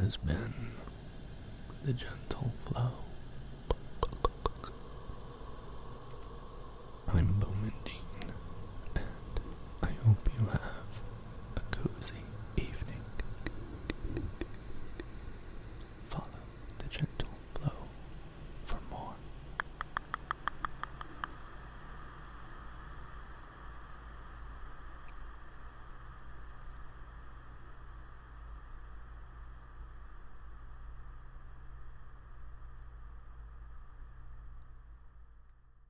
has been the gentle flow.